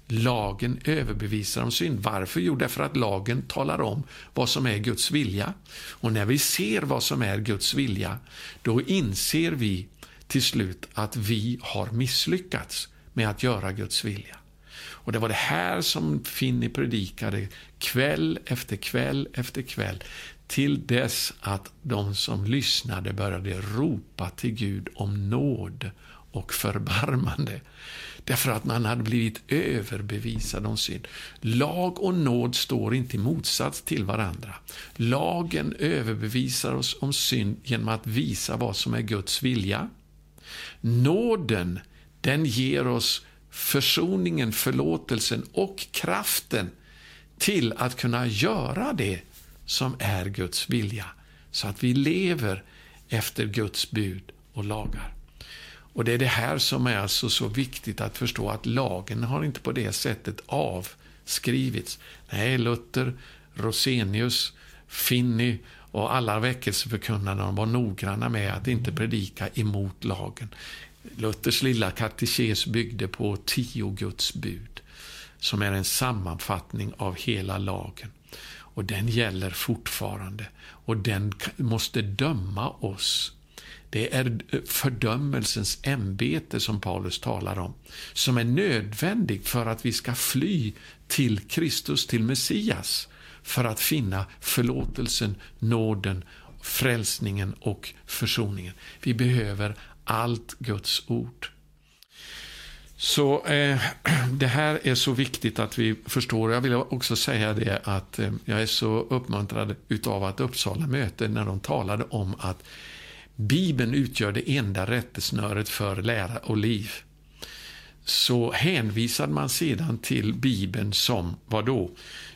Lagen överbevisar om synd. Varför? Jo, därför att lagen talar om vad som är Guds vilja. Och när vi ser vad som är Guds vilja, då inser vi till slut att vi har misslyckats med att göra Guds vilja. Och Det var det här som Finni predikade kväll efter kväll efter kväll till dess att de som lyssnade började ropa till Gud om nåd och förbarmande. Därför att man hade blivit överbevisad om synd. Lag och nåd står inte i motsats till varandra. Lagen överbevisar oss om synd genom att visa vad som är Guds vilja. Nåden, den ger oss försoningen, förlåtelsen och kraften till att kunna göra det som är Guds vilja, så att vi lever efter Guds bud och lagar. Och Det är det här som är alltså så viktigt att förstå, att lagen har inte på det sättet avskrivits. Nej, Luther, Rosenius, Finney och alla väckelseförkunnarna var noggranna med att inte predika emot lagen. Luthers lilla katekes byggde på tio Guds bud, som är en sammanfattning av hela lagen. Och den gäller fortfarande. Och den måste döma oss. Det är fördömelsens ämbete som Paulus talar om, som är nödvändig för att vi ska fly till Kristus, till Messias, för att finna förlåtelsen, nåden, frälsningen och försoningen. Vi behöver allt Guds ord. Så eh, det här är så viktigt att vi förstår. Jag vill också säga det att eh, jag är så uppmuntrad utav att Uppsala möte när de talade om att Bibeln utgör det enda rättesnöret för lära och liv. Så hänvisade man sedan till Bibeln som vad då?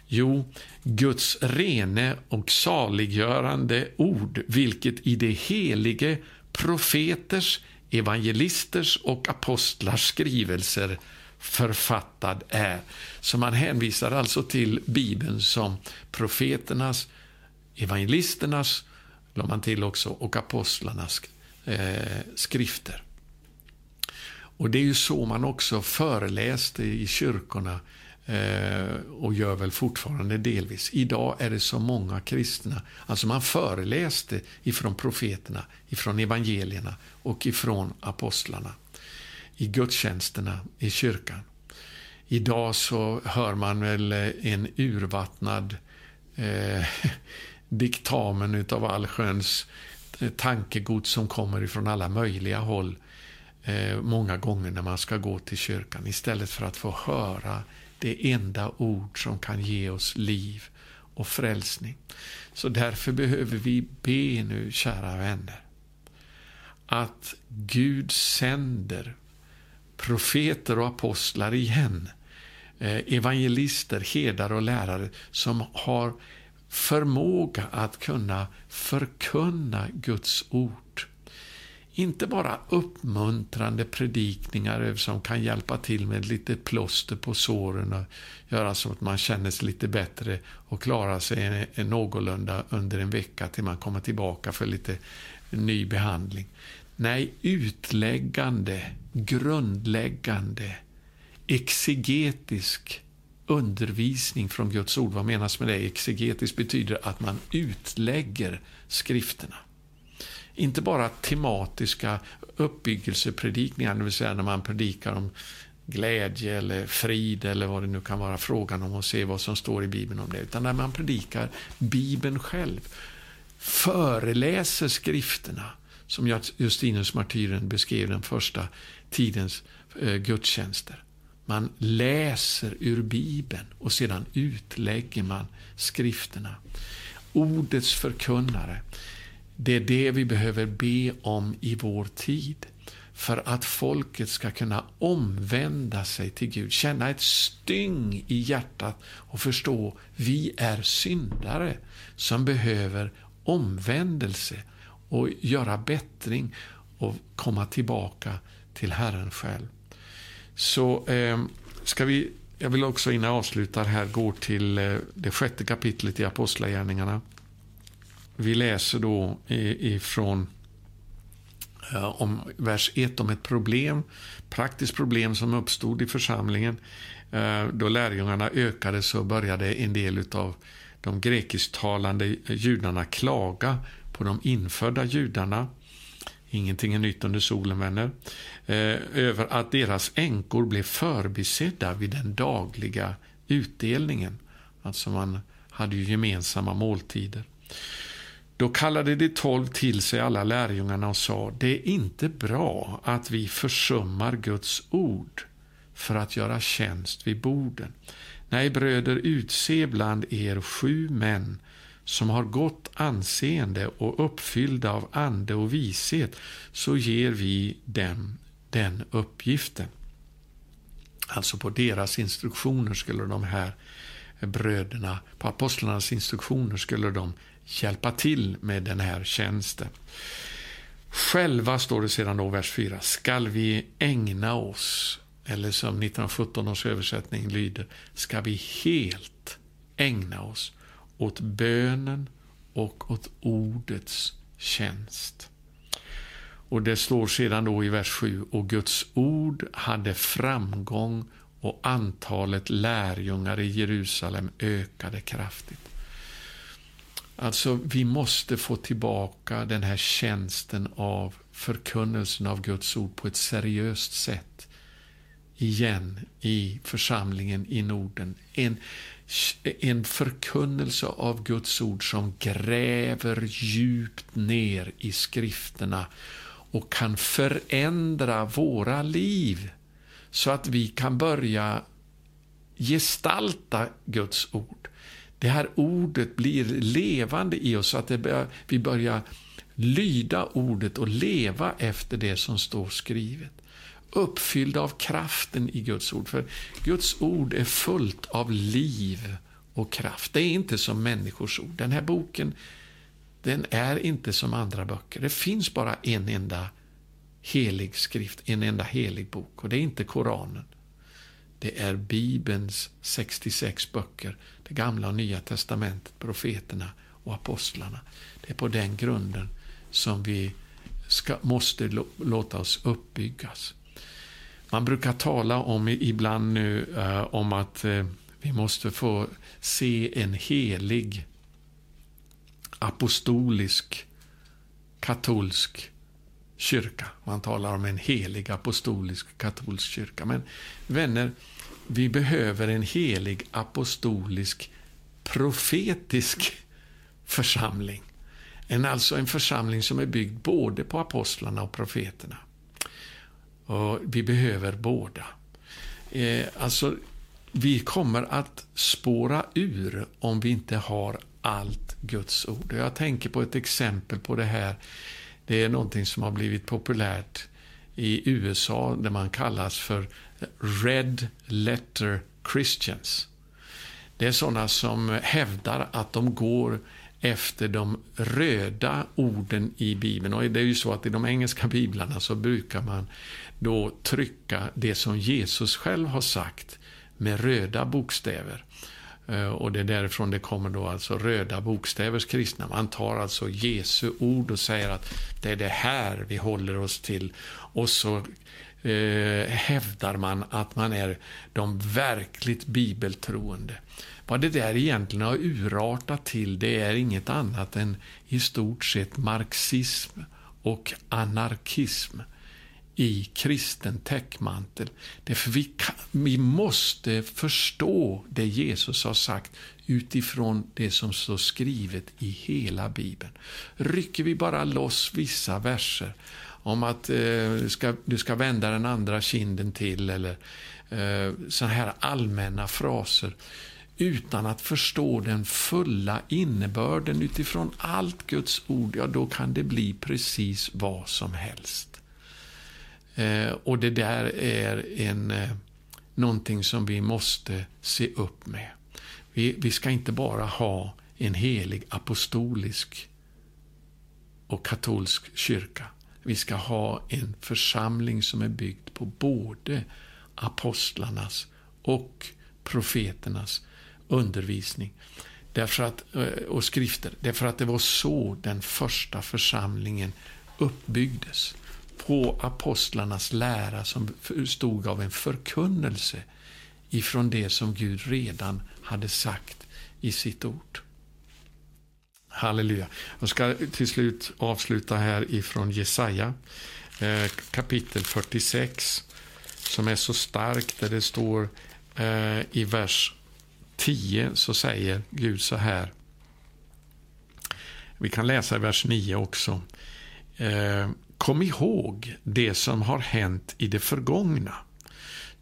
Jo, Guds rene och saliggörande ord, vilket i det helige profeters, evangelisters och apostlars skrivelser författad är. Så man hänvisar alltså till Bibeln som profeternas, evangelisternas, la man till också, och apostlarnas eh, skrifter. Och det är ju så man också föreläste i kyrkorna Eh, Eh, och gör väl fortfarande delvis. Idag är det så många kristna, alltså man föreläste ifrån profeterna, ifrån evangelierna och ifrån apostlarna i gudstjänsterna i kyrkan. Idag så hör man väl en urvattnad eh, diktamen utav allsköns tankegods som kommer ifrån alla möjliga håll eh, många gånger när man ska gå till kyrkan istället för att få höra det enda ord som kan ge oss liv och frälsning. Så därför behöver vi be nu, kära vänner, att Gud sänder profeter och apostlar igen, eh, evangelister, herdar och lärare som har förmåga att kunna förkunna Guds ord inte bara uppmuntrande predikningar som kan hjälpa till med lite plåster på såren och göra så att man känner sig lite bättre och klarar sig någorlunda under en vecka till man kommer tillbaka för lite ny behandling. Nej, utläggande, grundläggande, exegetisk undervisning från Guds ord. Vad menas med det? Exegetisk betyder att man utlägger skrifterna. Inte bara tematiska uppbyggelsepredikningar, det vill säga när man predikar om glädje eller frid eller vad det nu kan vara frågan om och se vad som står i Bibeln om det, utan när man predikar Bibeln själv, föreläser skrifterna, som Justinus martyren beskrev den första tidens eh, gudstjänster. Man läser ur Bibeln och sedan utlägger man skrifterna. Ordets förkunnare. Det är det vi behöver be om i vår tid för att folket ska kunna omvända sig till Gud, känna ett styng i hjärtat och förstå vi är syndare som behöver omvändelse och göra bättring och komma tillbaka till Herren själv. Så eh, ska vi, jag vill också innan jag avslutar här gå till eh, det sjätte kapitlet i Apostlagärningarna. Vi läser då ifrån eh, om vers 1 om ett problem, praktiskt problem som uppstod i församlingen. Eh, då lärjungarna ökade så började en del av de grekisktalande judarna klaga på de infödda judarna. Ingenting är nytt under solen, vänner. Eh, över att deras änkor blev förbisedda vid den dagliga utdelningen. Alltså man hade ju gemensamma måltider. Då kallade de tolv till sig alla lärjungarna och sa, det är inte bra att vi försummar Guds ord för att göra tjänst vid borden. Nej, bröder, utse bland er sju män som har gott anseende och uppfyllda av ande och vishet, så ger vi dem den uppgiften. Alltså på deras instruktioner skulle de här bröderna, på apostlarnas instruktioner skulle de hjälpa till med den här tjänsten. Själva, står det sedan då, vers 4, skall vi ägna oss, eller som 1917 års översättning lyder, ska vi helt ägna oss åt bönen och åt ordets tjänst. Och det står sedan då i vers 7, och Guds ord hade framgång och antalet lärjungar i Jerusalem ökade kraftigt. Alltså, vi måste få tillbaka den här tjänsten av förkunnelsen av Guds ord på ett seriöst sätt igen i församlingen i Norden. En, en förkunnelse av Guds ord som gräver djupt ner i skrifterna och kan förändra våra liv så att vi kan börja gestalta Guds ord. Det här ordet blir levande i oss så att bör, vi börjar lyda ordet och leva efter det som står skrivet. Uppfyllda av kraften i Guds ord. För Guds ord är fullt av liv och kraft. Det är inte som människors ord. Den här boken den är inte som andra böcker. Det finns bara en enda helig skrift, en enda helig bok. Och det är inte Koranen. Det är Bibelns 66 böcker, det gamla och nya testamentet, profeterna och apostlarna. Det är på den grunden som vi ska, måste låta oss uppbyggas. Man brukar tala om ibland nu eh, om att eh, vi måste få se en helig apostolisk katolsk kyrka. Man talar om en helig apostolisk katolsk kyrka. Men vänner, vi behöver en helig apostolisk profetisk församling. En, alltså en församling som är byggd både på apostlarna och profeterna. Och vi behöver båda. Eh, alltså, vi kommer att spåra ur om vi inte har allt Guds ord. Jag tänker på ett exempel på det här det är någonting som har blivit populärt i USA där man kallas för Red Letter Christians. Det är sådana som hävdar att de går efter de röda orden i Bibeln. Och det är ju så att i de engelska biblarna så brukar man då trycka det som Jesus själv har sagt med röda bokstäver. Eh, och det är därifrån det kommer då alltså röda bokstävers kristna. Man tar alltså Jesu ord och säger att det är det här vi håller oss till. Och så eh, hävdar man att man är de verkligt bibeltroende. Vad det där egentligen har urartat till, det är inget annat än i stort sett marxism och anarkism i kristen täckmantel. Därför vi, kan, vi måste förstå det Jesus har sagt utifrån det som står skrivet i hela Bibeln. Rycker vi bara loss vissa verser om att eh, du, ska, du ska vända den andra kinden till eller eh, sådana här allmänna fraser utan att förstå den fulla innebörden utifrån allt Guds ord, ja då kan det bli precis vad som helst. Eh, och det där är en, eh, någonting som vi måste se upp med. Vi, vi ska inte bara ha en helig apostolisk och katolsk kyrka. Vi ska ha en församling som är byggd på både apostlarnas och profeternas undervisning därför att, eh, och skrifter. Därför att det var så den första församlingen uppbyggdes på apostlarnas lära som stod av en förkunnelse ifrån det som Gud redan hade sagt i sitt ord. Halleluja. Jag ska till slut avsluta här ifrån Jesaja eh, kapitel 46 som är så starkt där det står eh, i vers 10 så säger Gud så här Vi kan läsa i vers 9 också. Eh, Kom ihåg det som har hänt i det förgångna.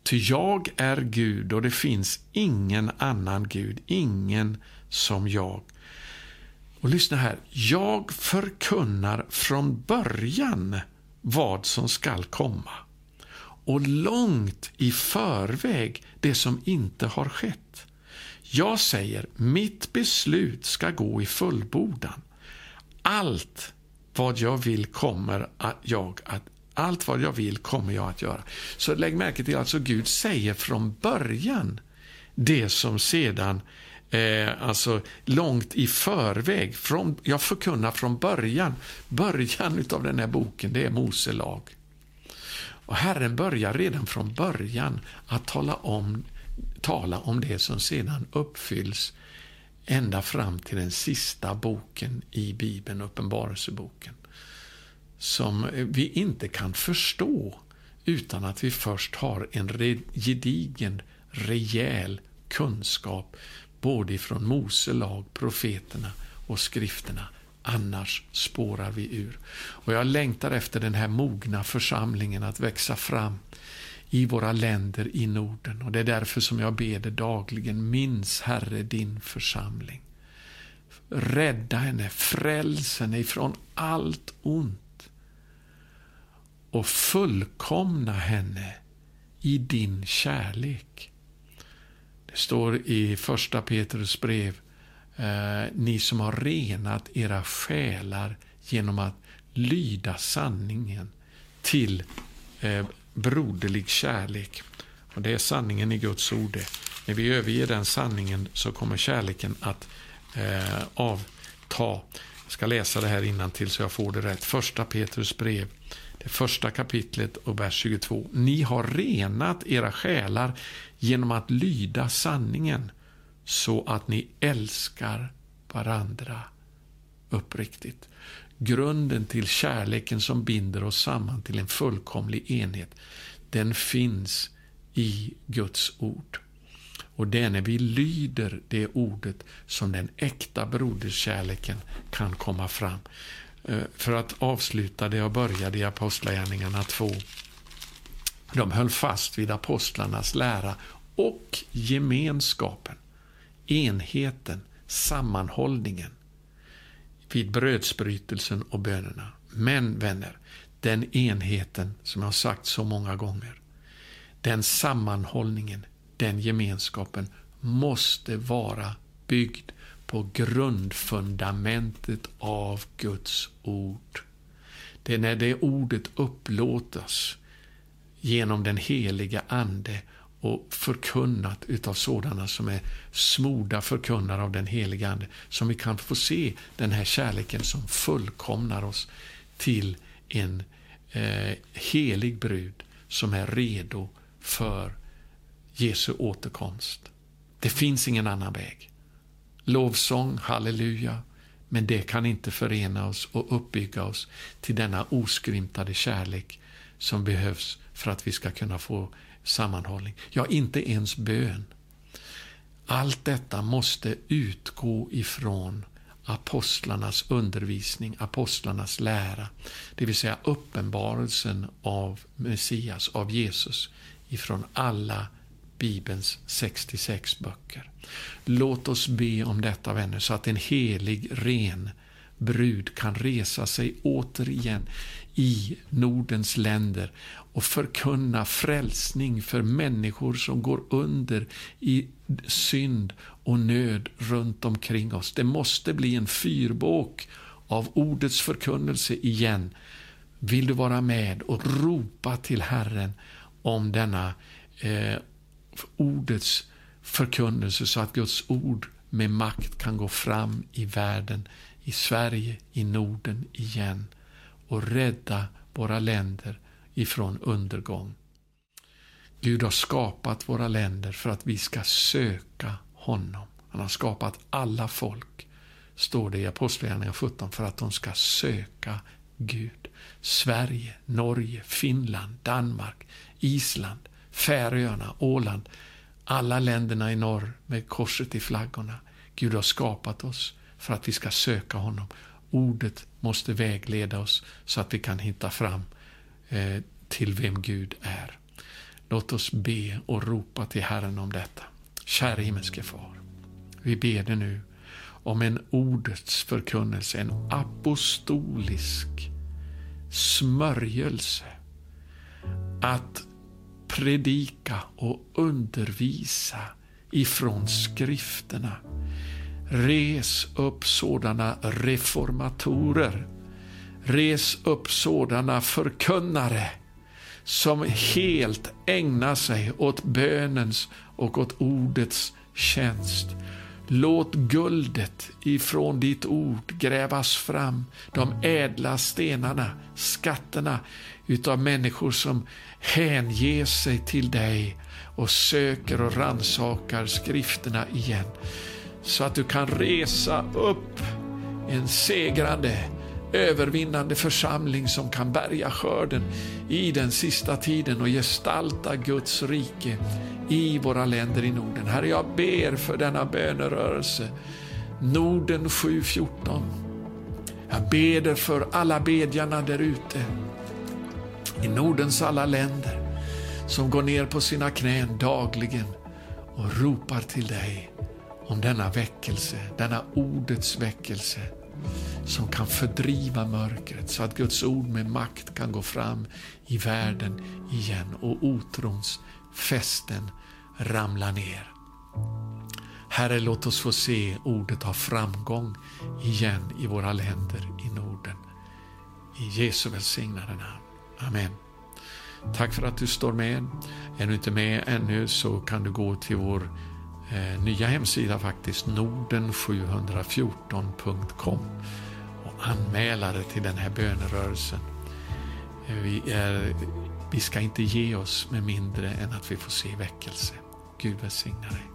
Ty jag är Gud och det finns ingen annan Gud, ingen som jag. Och lyssna här. Jag förkunnar från början vad som skall komma och långt i förväg det som inte har skett. Jag säger, mitt beslut ska gå i fullbordan. Allt vad jag vill kommer jag att allt vad jag vill kommer jag att göra. Så lägg märke till alltså Gud säger från början det som sedan eh, alltså långt i förväg, från, jag förkunnar från början, början av den här boken, det är Mose lag. Och Herren börjar redan från början att tala om, tala om det som sedan uppfylls ända fram till den sista boken i Bibeln, Uppenbarelseboken, som vi inte kan förstå utan att vi först har en gedigen, rejäl kunskap både ifrån Mose lag, profeterna och skrifterna. Annars spårar vi ur. Och jag längtar efter den här mogna församlingen att växa fram i våra länder i Norden. Och Det är därför som jag ber det dagligen. Minns, Herre, din församling. Rädda henne, fräls henne ifrån allt ont och fullkomna henne i din kärlek. Det står i första Petrus brev, eh, ni som har renat era själar genom att lyda sanningen till eh, broderlig kärlek. Och Det är sanningen i Guds ord. När vi överger den sanningen så kommer kärleken att eh, avta. Jag ska läsa det här innan till så jag får det rätt. Första Petrus brev, det första kapitlet och vers 22. Ni har renat era själar genom att lyda sanningen så att ni älskar varandra uppriktigt. Grunden till kärleken som binder oss samman till en fullkomlig enhet, den finns i Guds ord. Och det är när vi lyder det ordet som den äkta broderskärleken kan komma fram. Eh, för att avsluta det jag började i Apostlagärningarna 2. De höll fast vid apostlarnas lära och gemenskapen, enheten, sammanhållningen vid brödsbrytelsen och bönerna. Men vänner, den enheten som jag har sagt så många gånger, den sammanhållningen, den gemenskapen måste vara byggd på grundfundamentet av Guds ord. Det är när det ordet upplåtas genom den heliga Ande och förkunnat utav sådana som är smorda förkunnare av den heliga Ande, som vi kan få se den här kärleken som fullkomnar oss till en eh, helig brud som är redo för Jesu återkomst. Det finns ingen annan väg. Lovsång, halleluja, men det kan inte förena oss och uppbygga oss till denna oskrymtade kärlek som behövs för att vi ska kunna få sammanhållning. Ja, inte ens bön. Allt detta måste utgå ifrån apostlarnas undervisning, apostlarnas lära, det vill säga uppenbarelsen av Messias, av Jesus, ifrån alla Bibelns 66 böcker. Låt oss be om detta, vänner, så att en helig, ren brud kan resa sig återigen i Nordens länder och förkunna frälsning för människor som går under i synd och nöd runt omkring oss. Det måste bli en fyrbåk av ordets förkunnelse igen. Vill du vara med och ropa till Herren om denna eh, ordets förkunnelse så att Guds ord med makt kan gå fram i världen, i Sverige, i Norden igen och rädda våra länder ifrån undergång. Gud har skapat våra länder för att vi ska söka honom. Han har skapat alla folk, står det i Apostlagärningarna 17, för att de ska söka Gud. Sverige, Norge, Finland, Danmark, Island, Färöarna, Åland, alla länderna i norr med korset i flaggorna. Gud har skapat oss för att vi ska söka honom ordet måste vägleda oss så att vi kan hitta fram eh, till vem Gud är. Låt oss be och ropa till Herren om detta. Kära himmelske Far, vi ber dig nu om en ordets förkunnelse, en apostolisk smörjelse. Att predika och undervisa ifrån skrifterna. Res upp sådana reformatorer. Res upp sådana förkunnare som helt ägnar sig åt bönens och åt ordets tjänst. Låt guldet ifrån ditt ord grävas fram, de ädla stenarna, skatterna utav människor som hänger sig till dig och söker och ransakar skrifterna igen. Så att du kan resa upp en segrande, övervinnande församling som kan bärga skörden i den sista tiden och gestalta Guds rike i våra länder i Norden. Herre, jag ber för denna bönerörelse, Norden 714. Jag ber för alla bedjarna där ute, i Nordens alla länder, som går ner på sina knän dagligen och ropar till dig om denna väckelse, denna ordets väckelse som kan fördriva mörkret så att Guds ord med makt kan gå fram i världen igen och otrons fästen ramla ner. Herre, låt oss få se ordet ha framgång igen i våra länder i Norden. I Jesu välsignade namn. Amen. Tack för att du står med. Är du inte med ännu så kan du gå till vår eh, nya hemsida faktiskt, norden714.com och anmäla dig till den här bönerörelsen. Eh, vi, är, vi ska inte ge oss med mindre än att vi får se väckelse. Gud välsigna dig.